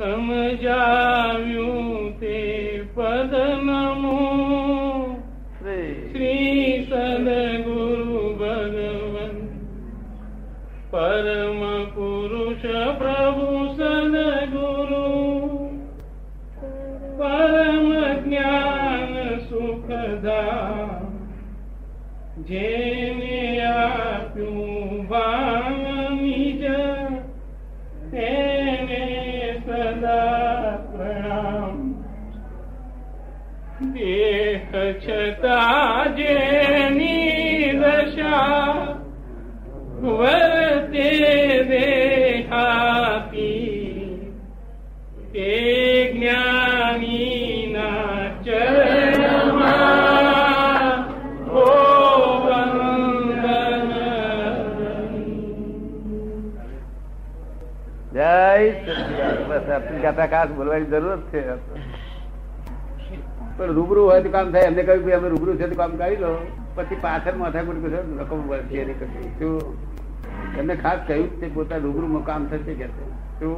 સમજાવ્યું તે પદ નમો શ્રી સદગુરુ ભગવન પરમ પુરુષ પ્રભુ સદગુરુ પરમ જ્ઞાન સુખદા જેને આપ્યું ભાન દેહ છતા જેની દશા વર્તે દેહાતી તે જ્ઞાની ના વંદન. જય સચિદાનંદ. બસ આપણી કથા ખાસ બોલવાની જરૂર છે. પણ રૂબરૂ હોય તો કામ થાય. એમને કહ્યું કે અમે રૂબરૂ છે તો કામ કરી લો. પછી પાછળ માથાકૂટ કરશો રકમ વધશે નહીં કશું શું? એમને ખાસ કહ્યું તે પોતા રૂબરૂમાં કામ થશે કે શું?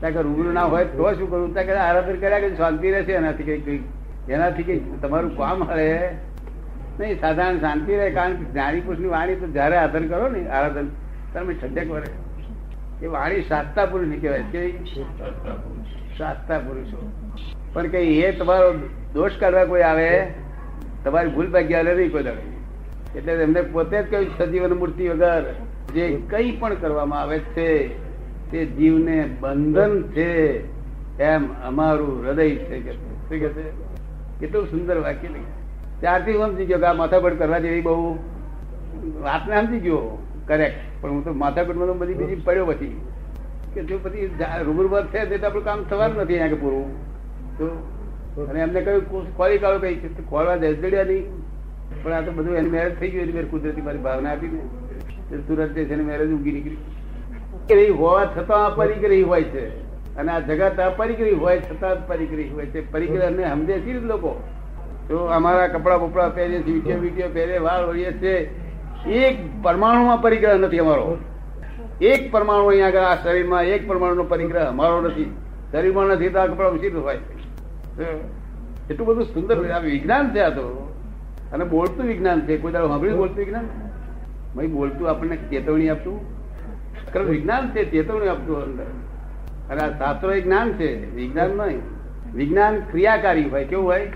ત્યાં કે રૂબરૂ ના હોય તો શું કરવું? ત્યાં કે આરાધન કર્યા કે શાંતિ રહેશે એનાથી કઈ કઈ. એનાથી કઈ તમારું કામ હળે. નહીં, સાધારણ શાંતિ રહે. કારણ કે જ્ઞાની પુરુષની વાણી તો જયારે આરાધન કરો ને, આરાધન તમે ઠંડક વરે. એ વાણી સાતતા પુરુષ કહેવાય કે શાસ્તા પુરુષો. પણ કે એ તમારો દોષ કાઢવા કોઈ આવે? તમારી ભૂલ ભાગ્યા નહીં કોઈ દાડે. એટલે એમને પોતે જ કહ્યું સજીવન મૂર્તિ વગર જે કઈ પણ કરવામાં આવે છે, તે જીવને બંધન છે એમ અમારું હૃદય છે કે શું કે કેટલું સુંદર વાક્ય નહીં ત્યારથી હું સમજી ગયો કે આ માથાપડ કરવા જેવી બહુ વાતને સમજી ગયો. કરેક્ટ પણ હું તો માથાકૂટમાં બધી બીજી પડ્યો પછી. કે જો પછી રૂબરૂ છે તે આપણું કામ થવાનું નથી અહીંયા પૂરું. તો અને એમને કહ્યું ખોરી કાઢો કઈ. કે તો ખોલવા દે નહીં. પણ આ તો બધું એની મેરેજ થઈ ગયું મેરે કુદરતી મારી ભાવના આપી ને સુરત જે છે મેરેજ ઊંઘી નીકળી. રહી હોવા છતાં અપરિગ્રહી હોય છે. અને આ જગત અપરિગ્રહી હોય છતાં પરિગ્રહી હોય છે. પરિગ્રહ ને સમજે છે લોકો. તો અમારા કપડા બપડા પહેરે છે વીટીઓ વીટીઓ પહેરે વાળ વળીએ છે એક પરમાણુમાં પરિગ્રહ નથી અમારો. એક પરમાણુ અહીંયા આગળ આ શરીરમાં એક પરમાણુનો પરિગ્રહ અમારો નથી. શરીરમાં નથી તો આ કપડા ઉચિત હોય? એટલું બધું સુંદર આ વિજ્ઞાન છે આ તો. અને બોલતું વિજ્ઞાન છે. કોઈ દાડો સાંભળ્યું બોલતું વિજ્ઞાન? ભાઈ બોલતું આપણને ચેતવણી આપતું. ખરું વિજ્ઞાન છે ચેતવણી આપતું અંદર. અને આ શાસ્ત્રો એ જ્ઞાન છે. વિજ્ઞાન નહીં. વિજ્ઞાન ક્રિયાકારી હોય. કેવું હોય?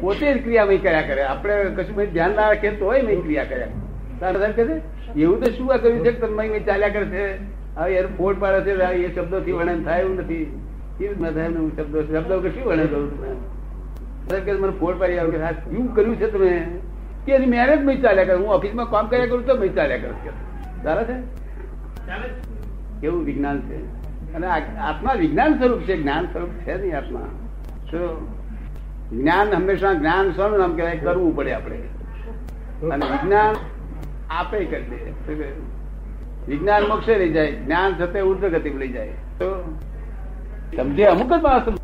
પોતે જ ક્રિયામય કર્યા કરે. આપણે કશું ધ્યાન ના રાખીએ તો હોય નહીં ક્રિયા કર્યા એવું તો શું આ કર્યું છે કે ચાલ્યા કરે છે? હવે યાર ફોડ પાડે છે એ શબ્દો થી વર્ણન થાય એવું નથી. કેવી રીતના થાય એનું શબ્દો શબ્દો કે શું વર્ણન કરું તમે મને ફોડ પાડી આવ્યો કે હા શું કર્યું છે તમે? કે એની મેરેજમાં ચાલ્યા કરે. હું ઓફિસમાં કામ કર્યા કરું તો મેં ચાલ્યા કરું કે ચાલે છે. કેવું વિજ્ઞાન છે? અને આ- આત્મા વિજ્ઞાન સ્વરૂપ છે. જ્ઞાન સ્વરૂપ છે નહીં આત્મા. શું જ્ઞાન હંમેશા જ્ઞાન સ્વરૂપ નામ કહેવાય કરવું પડે આપણે. અને વિજ્ઞાન આપે કરી દે. વિજ્ઞાન મોક્ષે લઈ જાય, જ્ઞાન થતે ઉર્ધ્વ ગતિ લઈ જાય. તો સમજે અમુક જ માણસો